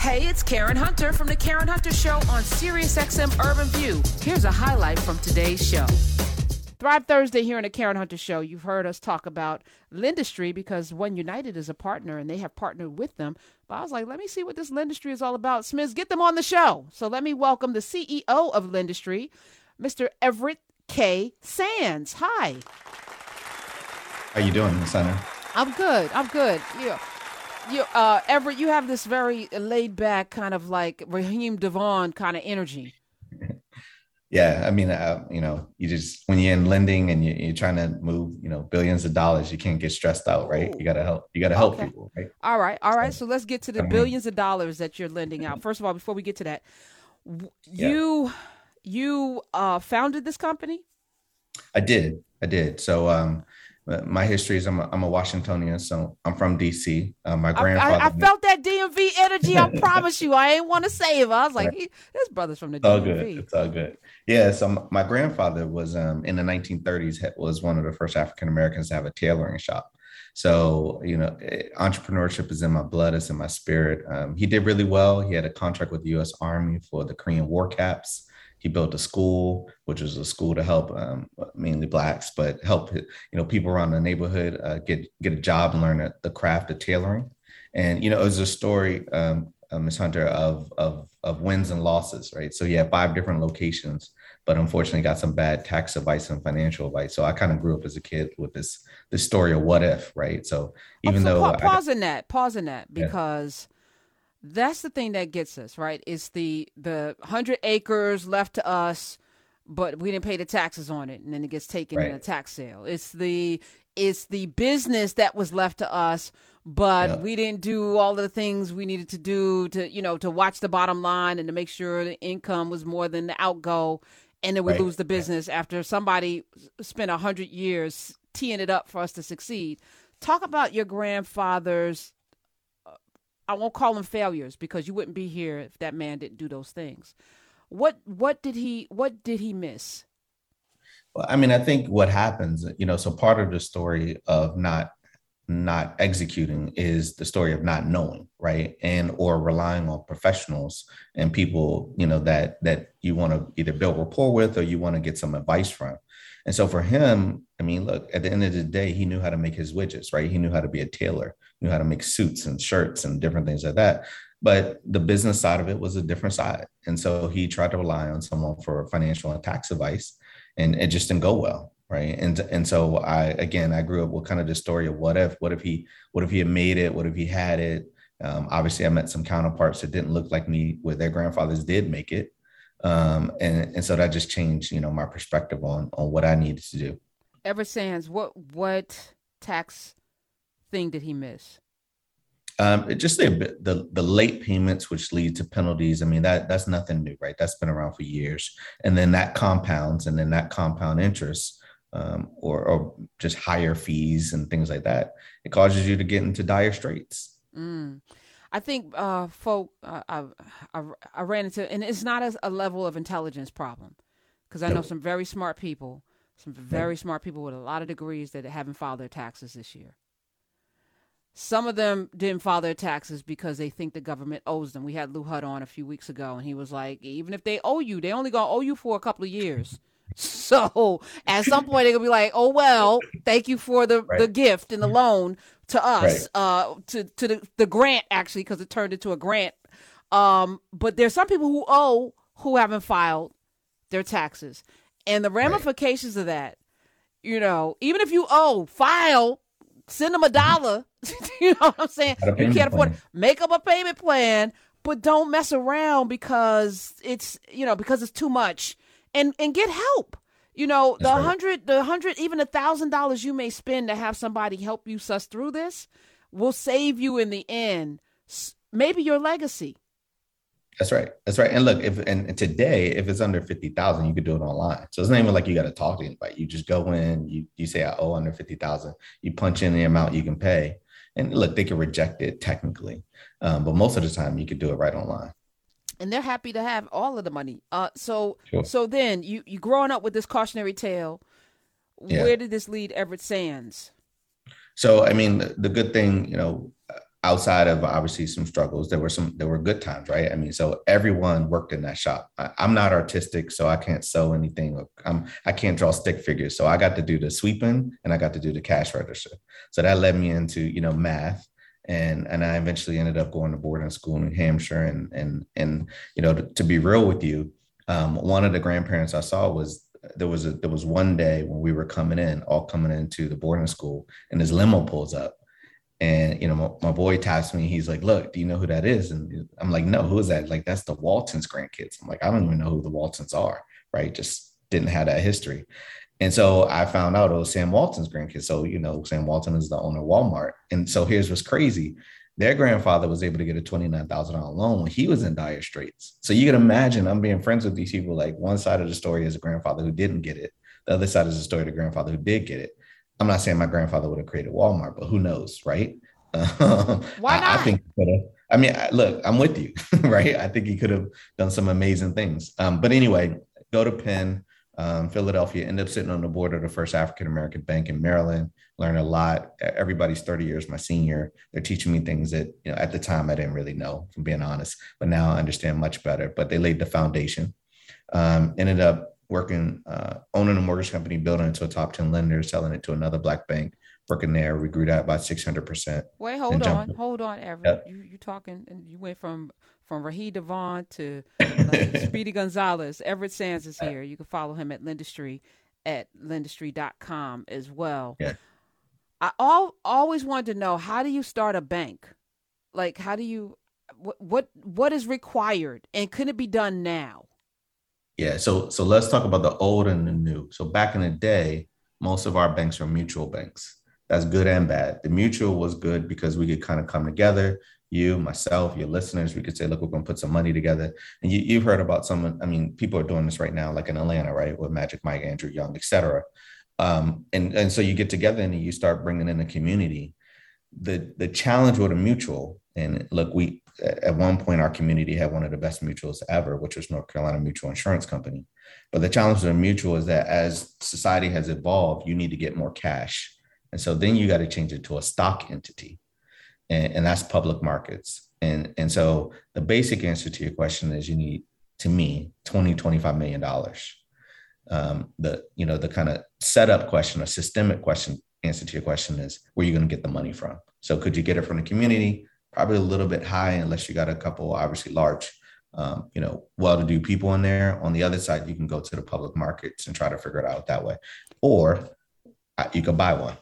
Hey, it's Karen Hunter from the Karen Hunter Show on SiriusXM Urban View. Here's a highlight from today's show. Thrive Thursday here on the Karen Hunter Show. You've heard us talk about Lendistry because One United is a partner and they have partnered with them. But I was like, let me see what this Lendistry is all about. Smiths, get them on the show. So let me welcome the CEO of Lendistry, Mr. Everett K. Sands. Hi. How you doing, Senator? I'm good. I'm good. Yeah you uh Everett, you have this very laid back kind of like Raheem DeVaughn kind of energy. Yeah, I mean, uh, you know, you just when you're in lending and you, are trying to move, you know, billions of dollars, you can't get stressed out, right? You got to help. You got to help okay. people, right? All right, all right. So, so let's get to the billions of dollars that you're lending out. First of all, before we get to that, you yeah. you uh, founded this company. I did. I did. So, um, my history is I'm a, I'm a Washingtonian, so I'm from DC. Uh, my grandfather. I, I, I, felt that DMV energy. I promise you, I ain't want to save. I was like, this brother's from the it's DMV. All good. It's all good. Yeah. So my grandfather was um, in the 1930s was one of the first African Americans to have a tailoring shop. So you know, eh, entrepreneurship is in my blood. It's in my spirit. Um, he did really well. He had a contract with the U.S. Army for the Korean War caps. He built a school, which was a school to help um, mainly blacks, but help you know people around the neighborhood uh, get get a job and learn the craft of tailoring. And you know, it was a story, um, uh, Ms. Hunter, of of of wins and losses, right? So he had five different locations, but unfortunately got some bad tax advice and financial advice. So I kind of grew up as a kid with this this story of what if, right? So even oh, so though pa- pause I, in that, pause in that, because. Yeah that's the thing that gets us right it's the the 100 acres left to us but we didn't pay the taxes on it and then it gets taken right. in a tax sale it's the it's the business that was left to us but yeah. we didn't do all the things we needed to do to you know to watch the bottom line and to make sure the income was more than the outgo and then we right. lose the business yeah. after somebody spent a hundred years teeing it up for us to succeed talk about your grandfather's I won't call them failures because you wouldn't be here if that man didn't do those things. What what did he what did he miss? Well, I mean, I think what happens, you know, so part of the story of not not executing is the story of not knowing, right? And or relying on professionals and people, you know, that that you want to either build rapport with or you want to get some advice from. And so for him, I mean, look, at the end of the day, he knew how to make his widgets, right? He knew how to be a tailor, knew how to make suits and shirts and different things like that. But the business side of it was a different side. And so he tried to rely on someone for financial and tax advice, and it just didn't go well. Right. And and so I again I grew up with kind of the story of what if, what if he, what if he had made it, what if he had it? Um, obviously, I met some counterparts that didn't look like me, where their grandfathers did make it, um, and and so that just changed, you know, my perspective on on what I needed to do. Ever since, what what tax thing did he miss? Um, just the, the the late payments, which lead to penalties. I mean, that that's nothing new, right? That's been around for years, and then that compounds, and then that compound interest, um, or or just higher fees and things like that. It causes you to get into dire straits. Mm. I think, uh, folk, uh, I, I, I ran into, and it's not as a level of intelligence problem, because I know some very smart people, some very smart people with a lot of degrees that haven't filed their taxes this year. Some of them didn't file their taxes because they think the government owes them. We had Lou Hudd on a few weeks ago, and he was like, even if they owe you, they only gonna owe you for a couple of years. So at some point they're gonna be like, "Oh well, thank you for the right. the gift and the loan to us, right. uh, to to the, the grant actually because it turned into a grant." Um, but there's some people who owe who haven't filed their taxes, and the ramifications right. of that, you know, even if you owe, file, send them a dollar you know what I'm saying? You can't afford it. Make up a payment plan, but don't mess around because it's you know because it's too much. And and get help. You know That's the right. hundred, the hundred, even a thousand dollars you may spend to have somebody help you suss through this will save you in the end. Maybe your legacy. That's right. That's right. And look, if and today, if it's under fifty thousand, you could do it online. So it's not even like you got to talk to anybody. You just go in, you you say I owe under fifty thousand, you punch in the amount you can pay, and look, they can reject it technically, um, but most of the time you could do it right online. And they're happy to have all of the money. Uh, so sure. so then you you growing up with this cautionary tale. Yeah. Where did this lead Everett Sands? So I mean, the, the good thing, you know, outside of obviously some struggles, there were some there were good times, right? I mean, so everyone worked in that shop. I, am not artistic, so I can't sew anything. I'm I can't draw stick figures, so I got to do the sweeping and I got to do the cash register. So that led me into you know math. And, and I eventually ended up going to boarding school in New Hampshire. And, and, and you know, to, to be real with you, um, one of the grandparents I saw was there was a, there was one day when we were coming in, all coming into the boarding school, and his limo pulls up, and you know, my, my, boy taps me. He's like, "Look, do you know who that is?" And I'm like, "No, who is that?" Like, that's the Waltons grandkids. I'm like, I don't even know who the Waltons are. Right? Just didn't have that history. And so I found out it was Sam Walton's grandkids. So you know, Sam Walton is the owner of Walmart. And so here's what's crazy: their grandfather was able to get a twenty nine thousand dollar loan when he was in dire straits. So you can imagine, I'm being friends with these people. Like one side of the story is a grandfather who didn't get it. The other side is the story of the grandfather who did get it. I'm not saying my grandfather would have created Walmart, but who knows, right? Why not? I, I think I mean, look, I'm with you, right? I think he could have done some amazing things. Um, but anyway, go to Penn, um, Philadelphia, end up sitting on the board of the first African American bank in Maryland. Learn a lot. Everybody's 30 years my senior. They're teaching me things that you know at the time I didn't really know, from being honest. But now I understand much better. But they laid the foundation. Um, ended up working, uh, owning a mortgage company, building it to a top 10 lender, selling it to another black bank, working there. We grew that by 600%. Wait, hold on. Hold on, Everett. Yep. You, you talking, and you went from from Raheem DeVaughn to like, Speedy Gonzalez. Everett Sands is here. You can follow him at Lendistry at lendistry.com as well. Yeah. I all, always wanted to know how do you start a bank? Like, how do you, what, what, what is required and could it be done now? Yeah, so so let's talk about the old and the new. So back in the day, most of our banks were mutual banks. That's good and bad. The mutual was good because we could kind of come together. You, myself, your listeners, we could say, look, we're going to put some money together. And you, you've heard about some. I mean, people are doing this right now, like in Atlanta, right, with Magic Mike, Andrew Young, et cetera. Um, and and so you get together and you start bringing in a community. The the challenge with a mutual, and look, we at one point our community had one of the best mutuals ever, which was North Carolina Mutual Insurance Company. But the challenge with a mutual is that as society has evolved, you need to get more cash. And so then you got to change it to a stock entity. And, and that's public markets. And, and so the basic answer to your question is you need, to me, 20, 25 million dollars. Um, the you know the kind of setup question, a systemic question answer to your question is where are you going to get the money from. So could you get it from the community? Probably a little bit high unless you got a couple obviously large um, you know well-to-do people in there. On the other side you can go to the public markets and try to figure it out that way. Or uh, you could buy one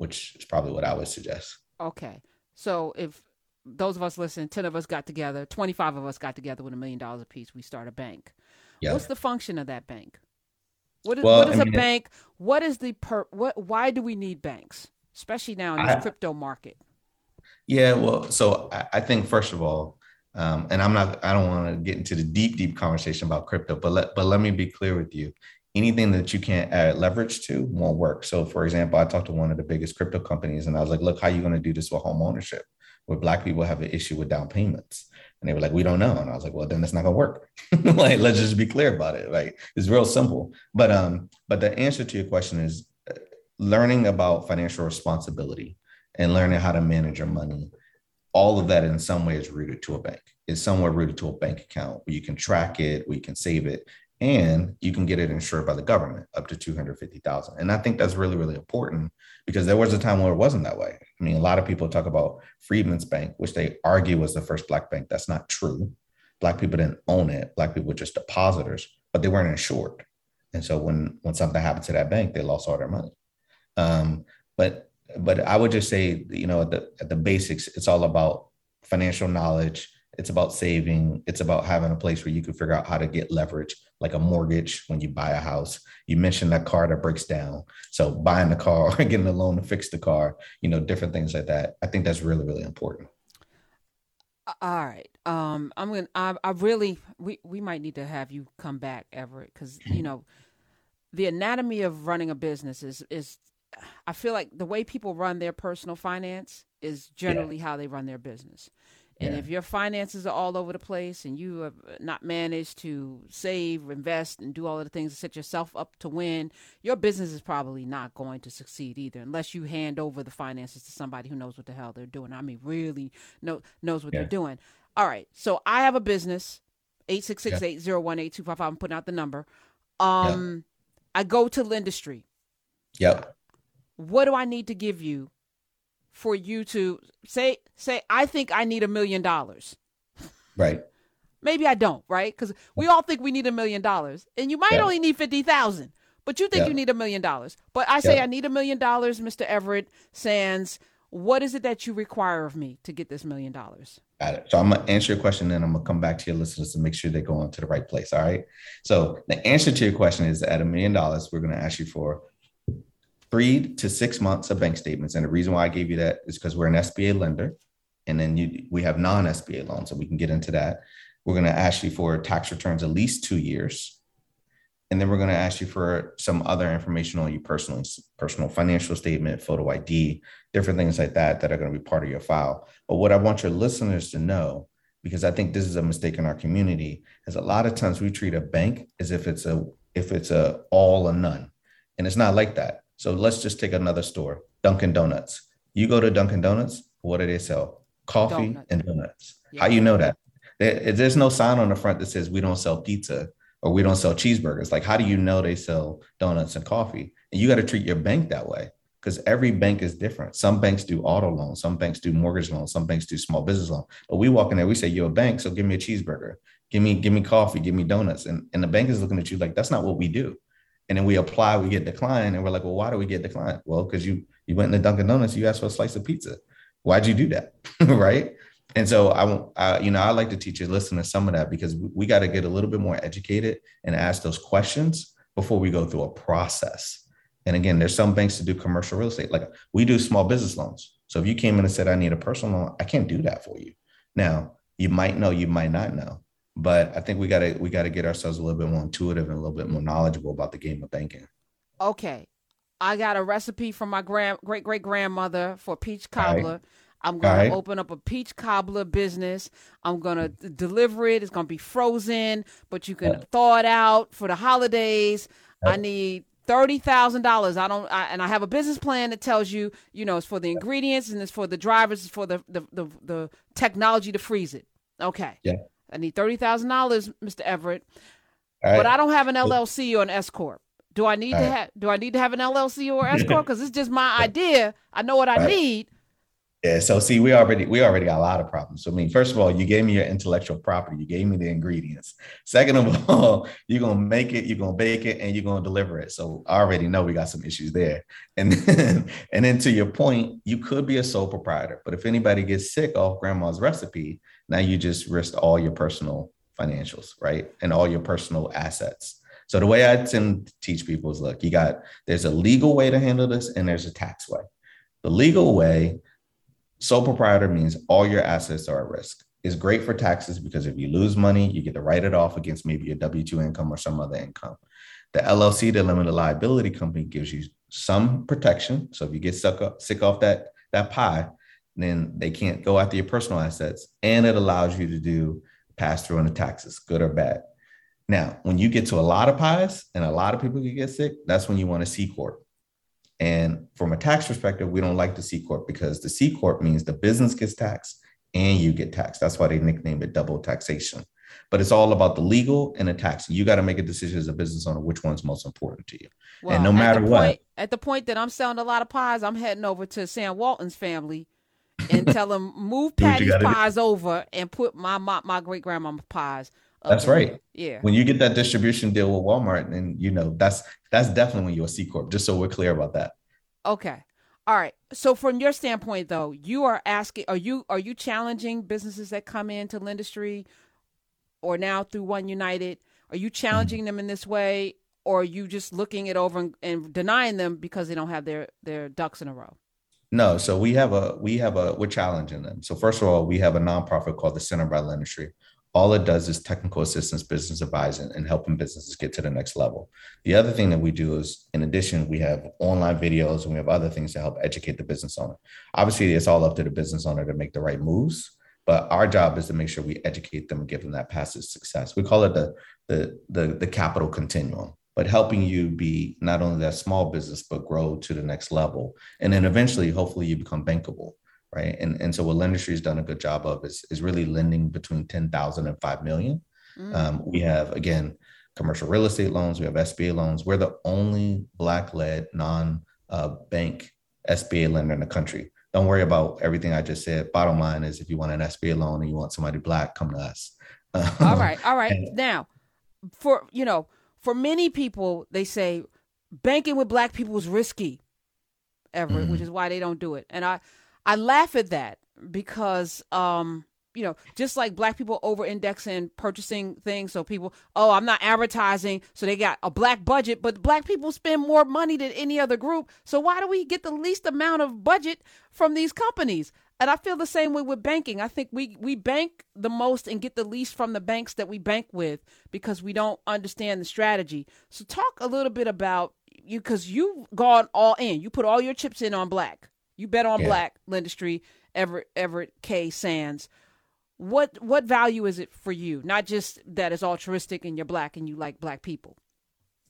which is probably what i would suggest. Okay. So if those of us listen 10 of us got together 25 of us got together with a million dollars a piece we start a bank. Yeah. what's the function of that bank? What is, well, what is I mean, a bank? What is the per what why do we need banks especially now in this I, crypto market yeah, well, so I, I think first of all, um, and I'm not, I don't want to get into the deep, deep conversation about crypto, but let, but let me be clear with you. Anything that you can't add leverage to won't work. So, for example, I talked to one of the biggest crypto companies, and I was like, "Look, how are you going to do this with home ownership, where Black people have an issue with down payments?" And they were like, "We don't know." And I was like, "Well, then that's not going to work. like, let's just be clear about it. Like, it's real simple." But um, but the answer to your question is uh, learning about financial responsibility and learning how to manage your money, all of that in some way is rooted to a bank. It's somewhere rooted to a bank account where you can track it, where you can save it, and you can get it insured by the government up to 250,000. And I think that's really, really important because there was a time where it wasn't that way. I mean, a lot of people talk about Freedman's Bank, which they argue was the first black bank. That's not true. Black people didn't own it. Black people were just depositors, but they weren't insured. And so when when something happened to that bank, they lost all their money. Um, but but I would just say, you know, at the, at the basics, it's all about financial knowledge. It's about saving. It's about having a place where you can figure out how to get leverage, like a mortgage when you buy a house. You mentioned that car that breaks down. So buying the car or getting a loan to fix the car, you know, different things like that. I think that's really, really important. All right. Um, I'm gonna. I, I really. We we might need to have you come back, Everett, because you know, the anatomy of running a business is is I feel like the way people run their personal finance is generally yeah. how they run their business. And Yeah. if your finances are all over the place and you have not managed to save, invest, and do all of the things to set yourself up to win, your business is probably not going to succeed either, unless you hand over the finances to somebody who knows what the hell they're doing. I mean, really know, knows what Yeah. they're doing. All right. So I have a business, 866-801-8255. I'm putting out the number. Um, I go to Lendistry. Yep. What do I need to give you for you to say, say, I think I need a million dollars? Right. Maybe I don't, right? Because we all think we need a million dollars, and you might Yeah. only need fifty thousand, but you think Yeah. you need a million dollars. But I say Yeah. I need a million dollars, Mister Everett Sands. What is it that you require of me to get this million dollars? Got it. So I'm gonna answer your question, and I'm gonna come back to your listeners to make sure they're going to the right place. All right. So the answer to your question is at a million dollars, we're gonna ask you for three to six months of bank statements. And the reason why I gave you that is because we're an SBA lender, and then you we have non-SBA loans, so we can get into that. We're gonna ask you for tax returns at least two years. And then we're going to ask you for some other information on your personally, personal financial statement, photo ID, different things like that that are going to be part of your file. But what I want your listeners to know, because I think this is a mistake in our community, is a lot of times we treat a bank as if it's a if it's a all or none, and it's not like that. So let's just take another store, Dunkin' Donuts. You go to Dunkin' Donuts, what do they sell? Coffee Donuts. and donuts. Yeah. How you know that? There's no sign on the front that says we don't sell pizza or we don't sell cheeseburgers. Like, how do you know they sell donuts and coffee? And you got to treat your bank that way because every bank is different. Some banks do auto loans, some banks do mortgage loans, some banks do small business loan. But we walk in there, we say, "You're a bank, so give me a cheeseburger, give me give me coffee, give me donuts," and and the bank is looking at you like that's not what we do. And then we apply, we get declined, and we're like, "Well, why do we get declined?" Well, because you you went into Dunkin' Donuts, you asked for a slice of pizza. Why'd you do that? right? And so I, I, you know, I like to teach you listen to some of that because we, we got to get a little bit more educated and ask those questions before we go through a process. And again, there's some banks that do commercial real estate. Like we do small business loans. So if you came in and said, I need a personal loan, I can't do that for you. Now, you might know, you might not know, but I think we gotta we gotta get ourselves a little bit more intuitive and a little bit more knowledgeable about the game of banking. Okay, I got a recipe from my grand great great grandmother for peach right. cobbler. I'm gonna right. open up a peach cobbler business. I'm gonna d- deliver it. It's gonna be frozen, but you can Yeah. thaw it out for the holidays. I need thirty thousand dollars. I don't, I, and I have a business plan that tells you, you know, it's for the ingredients and it's for the drivers, it's for the the the, the technology to freeze it. Okay. Yeah. I need thirty thousand dollars, Mr. Everett, right. but I don't have an LLC or an S corp. Do I need All to right. have? Do I need to have an LLC or S corp? Because it's just my idea. I know what I Right. need. Yeah, so see, we already we already got a lot of problems. So I mean, first of all, you gave me your intellectual property, you gave me the ingredients. Second of all, you're gonna make it, you're gonna bake it, and you're gonna deliver it. So I already know we got some issues there. And then and then to your point, you could be a sole proprietor, but if anybody gets sick off grandma's recipe, now you just risk all your personal financials, right? And all your personal assets. So the way I tend to teach people is look, you got there's a legal way to handle this, and there's a tax way. The legal way Sole proprietor means all your assets are at risk. It's great for taxes because if you lose money, you get to write it off against maybe your W 2 income or some other income. The LLC, the limited liability company, gives you some protection. So if you get stuck up, sick off that, that pie, then they can't go after your personal assets. And it allows you to do pass through on the taxes, good or bad. Now, when you get to a lot of pies and a lot of people can get sick, that's when you want a C Corp. And from a tax perspective, we don't like the C Corp because the C Corp means the business gets taxed and you get taxed. That's why they nickname it double taxation. But it's all about the legal and the tax. You got to make a decision as a business owner which one's most important to you. Well, no at matter what- point- at the point that I'm selling a lot of pies, I'm heading over to Sam Walton's family and tell them move Do what you Patti's gotta do. pies over and put my my, my great grandmama's pies. That's there. right. Yeah. When you get that distribution deal with Walmart, and you know that's that's definitely when you're a C Corp. Just so we're clear about that. Okay. All right. So from your standpoint though, you are asking are you are you challenging businesses that come into Lendistry or now through One United? Are you challenging mm-hmm. them in this way or are you just looking it over and, and denying them because they don't have their their ducks in a row? No, so we have a we have a we're challenging them. So first of all, we have a nonprofit called the Center by Lendistry. All it does is technical assistance, business advising, and helping businesses get to the next level. The other thing that we do is, in addition, we have online videos and we have other things to help educate the business owner. Obviously, it's all up to the business owner to make the right moves, But our job is to make sure we educate them and give them that passive success. We call it the the the, the capital continuum, but helping you be not only that small business but grow to the next level, and then eventually, hopefully, you become bankable, right? And and so what Lendistry has done a good job of is is really lending between 10,000 and 5 million. Mm. Um, we have again commercial real estate loans. We have SBA loans. We're the only black-led non-bank uh, SBA lender in the country don't worry about everything I just said. Bottom line is, if you want an SBA loan and you want somebody black, come to us. all right, all right. And, now, for you know, for many people, they say banking with black people is risky, Everett, mm-hmm. which is why they don't do it. And I, I laugh at that because um, you know, just like black people over index in purchasing things. So people, oh, I'm not advertising. So they got a black budget, but black people spend more money than any other group. So why do we get the least amount of budget from these companies? And I feel the same way with banking. I think we, we bank the most and get the least from the banks that we bank with because we don't understand the strategy. So talk a little bit about you because you've gone all in. You put all your chips in on black. You bet on yeah. black, Lendistry, Everett, Everett K. Sands what what value is it for you? Not just that it's altruistic and you're black and you like black people.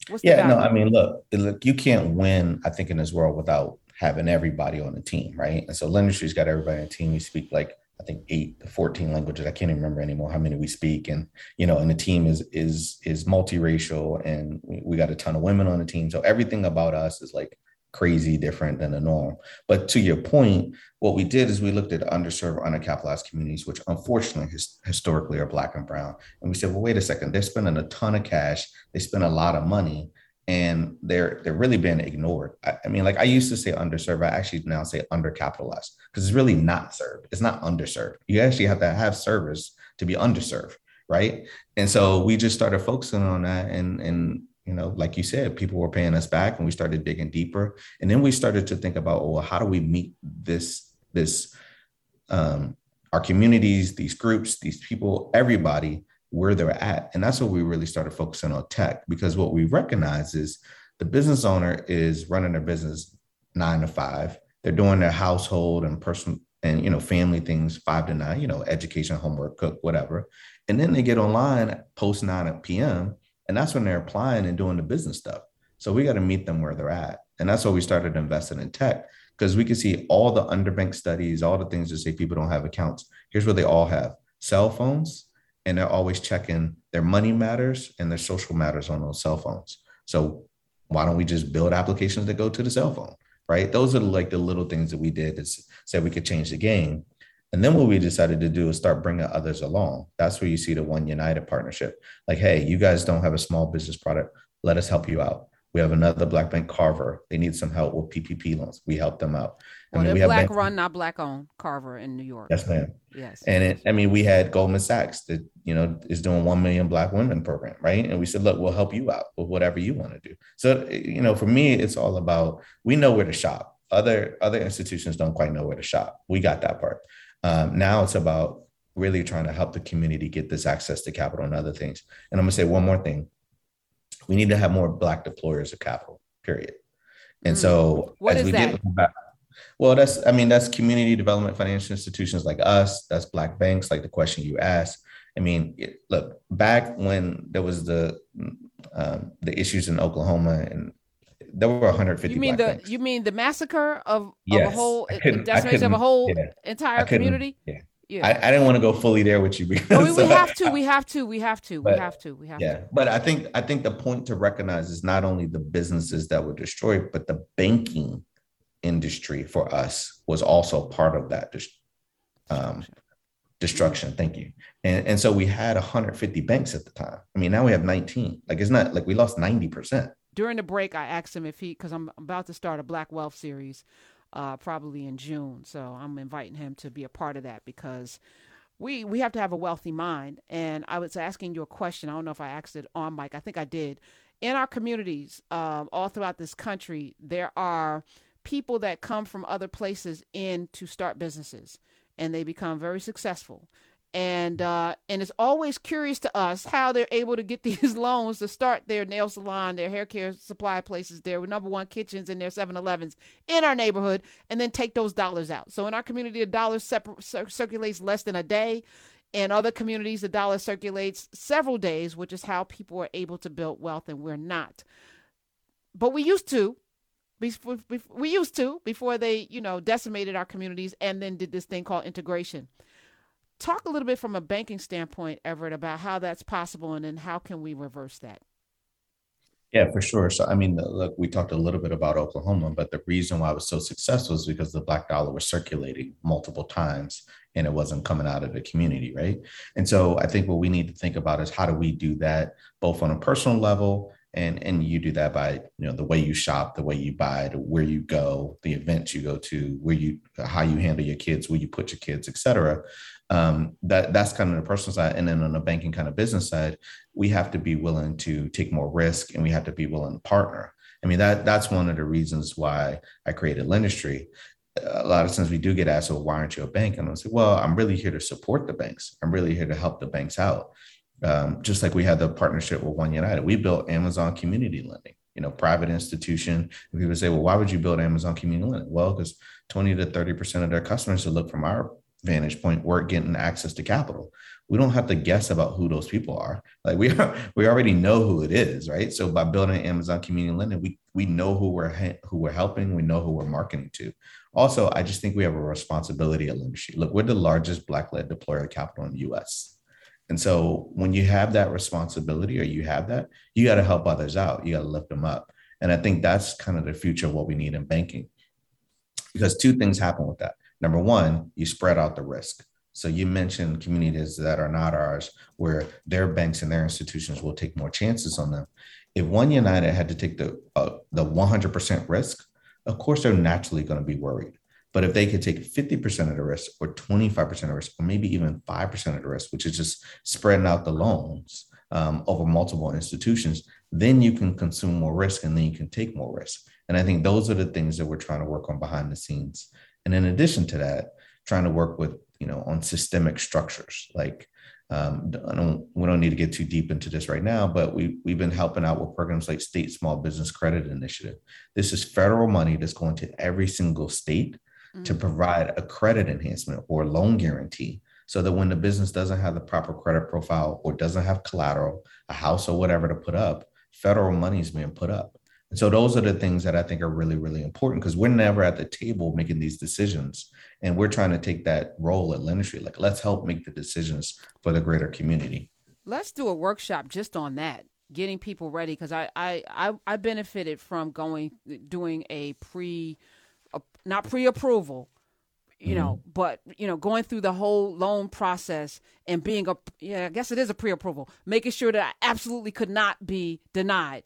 What's yeah, no, I mean, look, look, you can't win. I think in this world without having everybody on the team, right? And so Lendistry's got everybody on the team. We speak like I think eight to 14 languages. I can't even remember anymore how many we speak. And, you know, and the team is is is multiracial and we, we got a ton of women on the team. So everything about us is like crazy different than the norm. But to your point, what we did is we looked at underserved, undercapitalized communities, which unfortunately his, historically are black and brown. And we said, well, wait a second, they're spending a ton of cash, they spend a lot of money, and they're they're really being ignored. I, I mean, like I used to say underserved, I actually now say undercapitalized because it's really not served. It's not underserved. You actually have to have service to be underserved, right? And so we just started focusing on that and and you know, like you said, people were paying us back and we started digging deeper. And then we started to think about, well, how do we meet this, this, um, our communities, these groups, these people, everybody where they're at. And that's what we really started focusing on tech because what we recognize is the business owner is running their business nine to five. They're doing their household and personal and you know family things five to nine, you know, education, homework, cook, whatever. And then they get online post 9 p.m. And that's when they're applying and doing the business stuff. So we got to meet them where they're at. And that's why we started investing in tech because we can see all the underbanked studies, all the things that say people don't have accounts. Here's what they all have cell phones, and they're always checking their money matters and their social matters on those cell phones. So why don't we just build applications that go to the cell phone? Right. Those are like the little things that we did that said we could change the game. And then what we decided to do is start bringing others along. That's where you see the One United partnership. Like, hey, you guys don't have a small business product. Let us help you out. We have another Black Bank Carver. They need some help with PPP loans. We help them out. I well, mean, we black run, not black owned Carver in New York. Yes, ma'am. Yes. And it, I mean, we had Goldman Sachs that you know is doing one million Black women program, right? And we said, look, we'll help you out with whatever you want to do. So you know, for me, it's all about we know where to shop. Other other institutions don't quite know where to shop. We got that part. Um, now it's about really trying to help the community get this access to capital and other things. And I'm gonna say one more thing. We need to have more black deployers of capital, period. And mm. so what as we that? get back, well, that's I mean, that's community development financial institutions like us, that's black banks, like the question you asked. I mean, it, look, back when there was the um, the issues in Oklahoma and there were 150. You mean the banks. you mean the massacre of, yes. of a whole decimation of a whole yeah. entire community? Yeah. Yeah. I, I, didn't want to go fully there with you because we, have to, we have to, we have to, but, we have to, we have yeah. to. But I think I think the point to recognize is not only the businesses that were destroyed, but the banking industry for us was also part of that um, destruction. Thank you. And, and so we had 150 banks at the time. I mean, now we have 19. Like it's not like we lost 90% during the break, I asked him if he, because I'm about to start a Black Wealth series, uh, probably in June. So I'm inviting him to be a part of that because we we have to have a wealthy mind. And I was asking you a question. I don't know if I asked it on mic. I think I did. In our communities, um, all throughout this country, there are people that come from other places in to start businesses, and they become very successful. and uh, and it's always curious to us how they're able to get these loans to start their nail salon, their hair care supply places, their number one kitchens, and their 7-Elevens in our neighborhood, and then take those dollars out. So in our community, a dollar separ- circulates less than a day. In other communities, the dollar circulates several days, which is how people are able to build wealth, and we're not. But we used to. Before, we used to before they, you know, decimated our communities and then did this thing called integration talk a little bit from a banking standpoint, Everett, about how that's possible and then how can we reverse that? Yeah, for sure. So, I mean, look, we talked a little bit about Oklahoma, but the reason why it was so successful is because the black dollar was circulating multiple times and it wasn't coming out of the community, right? And so, I think what we need to think about is how do we do that both on a personal level and and you do that by you know the way you shop the way you buy the where you go the events you go to where you how you handle your kids where you put your kids etc um, that that's kind of the personal side. And then on the banking kind of business side we have to be willing to take more risk and we have to be willing to partner. I mean that that's one of the reasons why i created lendistry. A lot of times we do get asked well why aren't you a bank? And i say well i'm really here to support the banks. I'm really here to help the banks out um, just like we had the partnership with one united. We built amazon community lending you know private institution. People say well why would you build amazon community lending? Well because 20 to 30 percent of their customers to look from our vantage point we're getting access to capital. We don't have to guess about who those people are. Like we are, we already know who it is right? So by building amazon community lending we we know who we're who we're helping. We know who we're marketing to. Also i just think we have a responsibility at lendistry look we're the largest black led deployer of capital in the us and so when you have that responsibility or you have that you got to help others out you got to lift them up and i think that's kind of the future of what we need in banking because two things happen with that Number one, you spread out the risk. So you mentioned communities that are not ours, where their banks and their institutions will take more chances on them. If One United had to take the uh, the 100% risk, of course they're naturally going to be worried. But if they could take 50% of the risk, or 25% of the risk, or maybe even 5% of the risk, which is just spreading out the loans um, over multiple institutions, then you can consume more risk and then you can take more risk. And I think those are the things that we're trying to work on behind the scenes. And in addition to that, trying to work with, you know, on systemic structures. Like um, don't, we don't need to get too deep into this right now, but we, we've been helping out with programs like State Small Business Credit Initiative. This is federal money that's going to every single state mm-hmm. to provide a credit enhancement or loan guarantee so that when the business doesn't have the proper credit profile or doesn't have collateral, a house or whatever to put up, federal money is being put up. And so those are the things that I think are really, really important because we're never at the table making these decisions. And we're trying to take that role at Lendistry. Like, let's help make the decisions for the greater community. Let's do a workshop just on that, getting people ready. Because I, I, I, I benefited from going, doing a pre, not pre approval, you know, mm-hmm. but you know, going through the whole loan process and being a yeah, I guess it is a pre-approval, making sure that I absolutely could not be denied.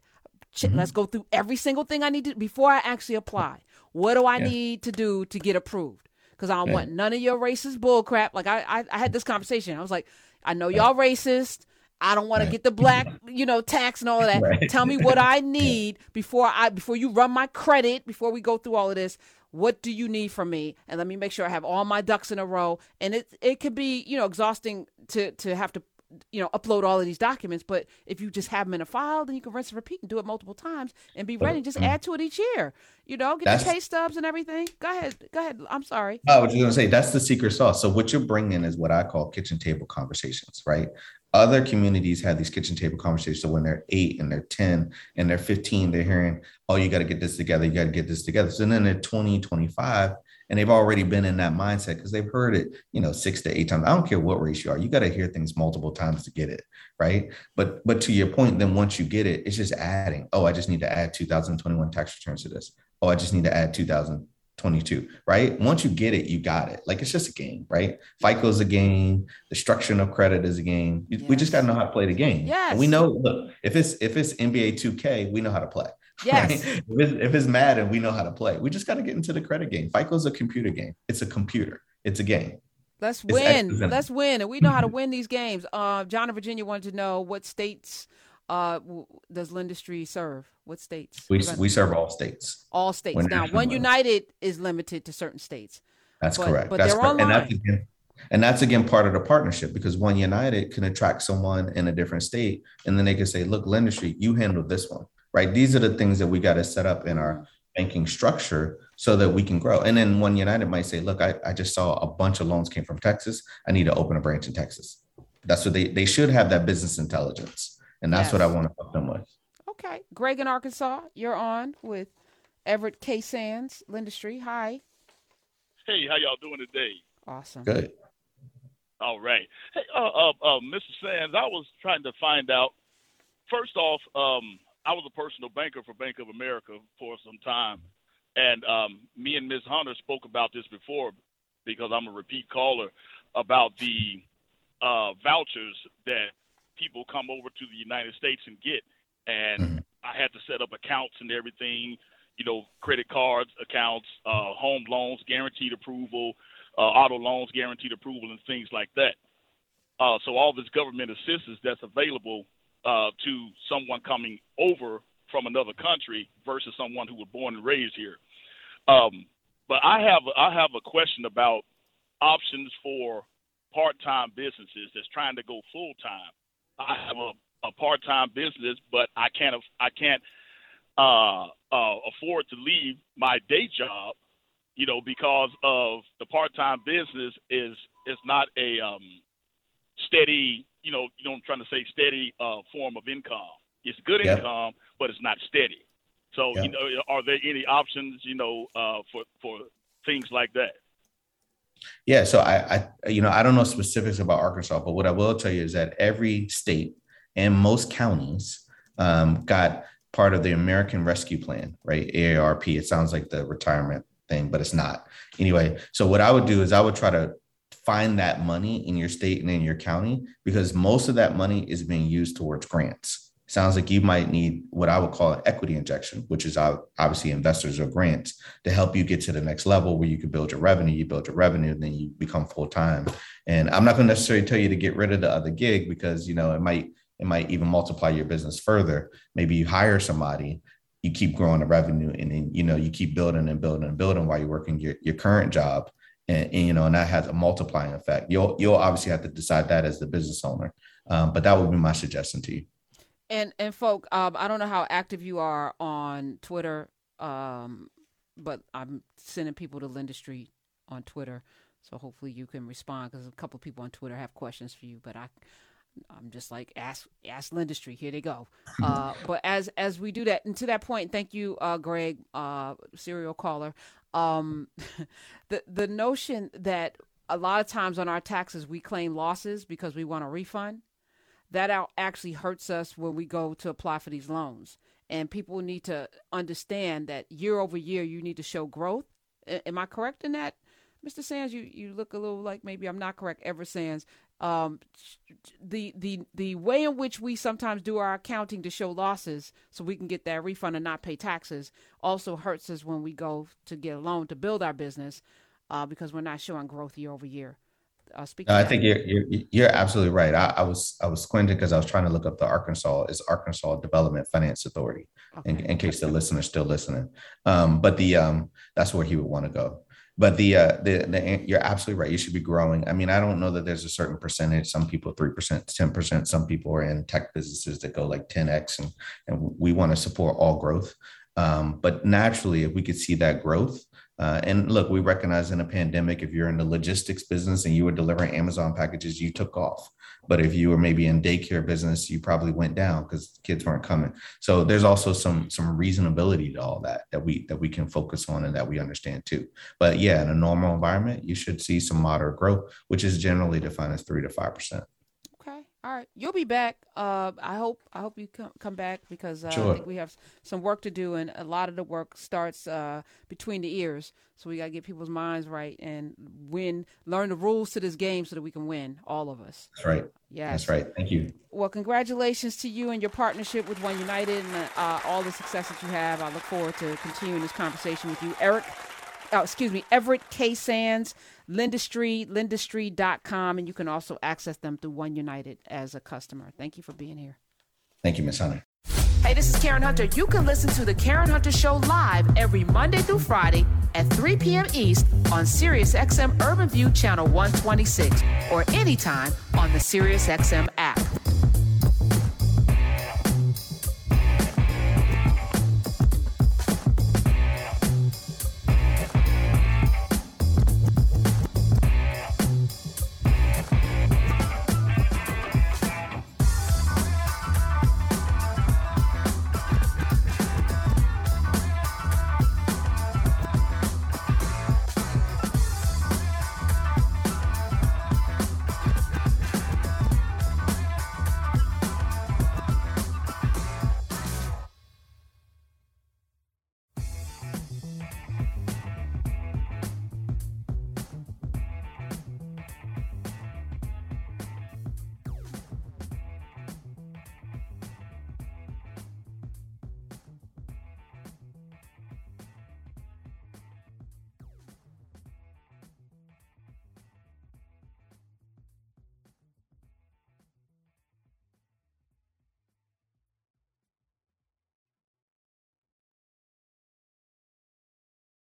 Mm-hmm. Let's go through every single thing I need to before I actually apply. What do I yeah. need to do to get approved? Because I don't yeah. want none of your racist bullcrap. Like I, I, I, had this conversation. I was like, I know y'all racist. I don't want right. to get the black, you know, tax and all of that. Right. Tell me what I need before I before you run my credit, before we go through all of this. What do you need from me? And let me make sure I have all my ducks in a row. And it it could be, you know, exhausting to to have to you know upload all of these documents. But if you just have them in a file then you can rinse and repeat and do it multiple times and be ready. Just add to it each year you know get that's, the pay stubs and everything. Go ahead go ahead. I'm sorry. Oh, I was just going to say that's the secret sauce. So what you're bringing is what i call kitchen table conversations right other communities have these kitchen table conversations. So when they're eight and they're 10 and they're 15, they're hearing, oh, you got to get this together. You got to get this together. So then they're 20, 25, and they've already been in that mindset because they've heard it, you know, six to eight times. I don't care what race you are, you got to hear things multiple times to get it, right? But but to your point, then once you get it, it's just adding. Oh, I just need to add 2021 tax returns to this. Oh, I just need to add 2022, right? Once you get it, you got it. Like it's just a game, right? FICO is a game. The structure of credit is a game. Yes. We just got to know how to play the game. Yes. And we know, look, if it's if it's NBA 2K, we know how to play. Yes. Right? If, it's, if it's Madden, we know how to play. We just got to get into the credit game. FICO's a computer game. It's a computer. It's a game. Let's win. Let's win. And we know how to win these games. Uh, John in Virginia wanted to know what states uh, does Lendistry serve? What states? We, we serve all states. All states. We're now, One United is limited to certain states. That's but, correct. But that's they're correct. online. And that's again, And that's again part of the partnership because One United can attract someone in a different state, and then they can say, "Look, Lendistry, you handle this one." Right? These are the things that we got to set up in our banking structure so that we can grow. And then One United might say, "Look, I, I just saw a bunch of loans came from Texas. I need to open a branch in Texas." That's what they they should have that business intelligence, and that's yes. what I want to help them with. Okay, Greg in Arkansas, you're on with Everett K. Sands, Lendistry. Hi. Hey, how y'all doing today? Awesome. Good. All right. Hey, uh, uh, uh, Mr. Sands, I was trying to find out. First off, um, I was a personal banker for Bank of America for some time, and um, me and Ms. Hunter spoke about this before because I'm a repeat caller about the uh, vouchers that people come over to the United States and get, and mm-hmm. I had to set up accounts and everything. You know, credit cards, accounts, uh, home loans, guaranteed approval, uh, auto loans, guaranteed approval, and things like that. Uh, so all this government assistance that's available uh, to someone coming over from another country versus someone who was born and raised here. Um, but I have I have a question about options for part-time businesses that's trying to go full-time. I have a, a part-time business, but I can't I can't uh, uh, afford to leave my day job you know, because of the part-time business is is not a um, steady, you know, you know, I'm trying to say steady uh, form of income. It's good income, but it's not steady. So, you know, are there any options, you know, uh, for for things like that? Yeah, so I, I, you know, I don't know specifics about Arkansas, but what I will tell you is that every state and most counties um, got part of the American Rescue Plan, right? AARP. It sounds like the retirement thing, but it's not. Anyway, so what I would do is I would try to find that money in your state and in your county because most of that money is being used towards grants. Sounds like you might need what I would call an equity injection, which is obviously investors or grants to help you get to the next level where you can build your revenue. You build your revenue, and then you become full time. And I'm not going to necessarily tell you to get rid of the other gig because you know it might it might even multiply your business further. Maybe you hire somebody you keep growing the revenue and then you know you keep building and building and building while you're working your, your current job and, and you know and that has a multiplying effect you'll you'll obviously have to decide that as the business owner um, but that would be my suggestion to you and and folk um, i don't know how active you are on twitter um, but i'm sending people to Lendistry on twitter so hopefully you can respond because a couple of people on twitter have questions for you but i I'm just like ask ask street. Here they go. Uh, but as as we do that, and to that point, thank you, uh, Greg, uh, serial caller. Um, the the notion that a lot of times on our taxes we claim losses because we want a refund, that actually hurts us when we go to apply for these loans. And people need to understand that year over year you need to show growth. Am I correct in that? Mr. Sands, you, you look a little like maybe I'm not correct. Everett Sands, um, the the the way in which we sometimes do our accounting to show losses so we can get that refund and not pay taxes also hurts us when we go to get a loan to build our business uh, because we're not showing growth year over year. Uh, no, I think you're, you're, you're absolutely right. I, I was I was squinting because I was trying to look up the Arkansas is Arkansas Development Finance Authority okay. in, in, case the listener's still listening. Um, but the um, that's where he would want to go but the, uh, the the you're absolutely right. You should be growing. I mean, I don't know that there's a certain percentage. Some people three percent, ten percent. Some people are in tech businesses that go like ten x, and and we want to support all growth. Um, but naturally, if we could see that growth, uh, and look, we recognize in a pandemic, if you're in the logistics business and you were delivering Amazon packages, you took off. But if you were maybe in daycare business, you probably went down because kids weren't coming. So there's also some some reasonability to all that that we that we can focus on and that we understand too. But yeah, in a normal environment, you should see some moderate growth, which is generally defined as three to five percent. All right, you'll be back. Uh, I hope I hope you come come back because uh, sure. I think we have some work to do, and a lot of the work starts uh, between the ears. So we got to get people's minds right and win, learn the rules to this game so that we can win, all of us. That's right. Yeah, that's right. Thank you. Well, congratulations to you and your partnership with One United and uh, all the success that you have. I look forward to continuing this conversation with you, Eric. Oh, excuse me, Everett K. Sands. Lendistry, lendistry.com, and you can also access them through One United as a customer. Thank you for being here. Thank you, Ms. Hunter. Hey, this is Karen Hunter. You can listen to The Karen Hunter Show live every Monday through Friday at 3 p.m. East on SiriusXM Urban View Channel 126 or anytime on the SiriusXM app.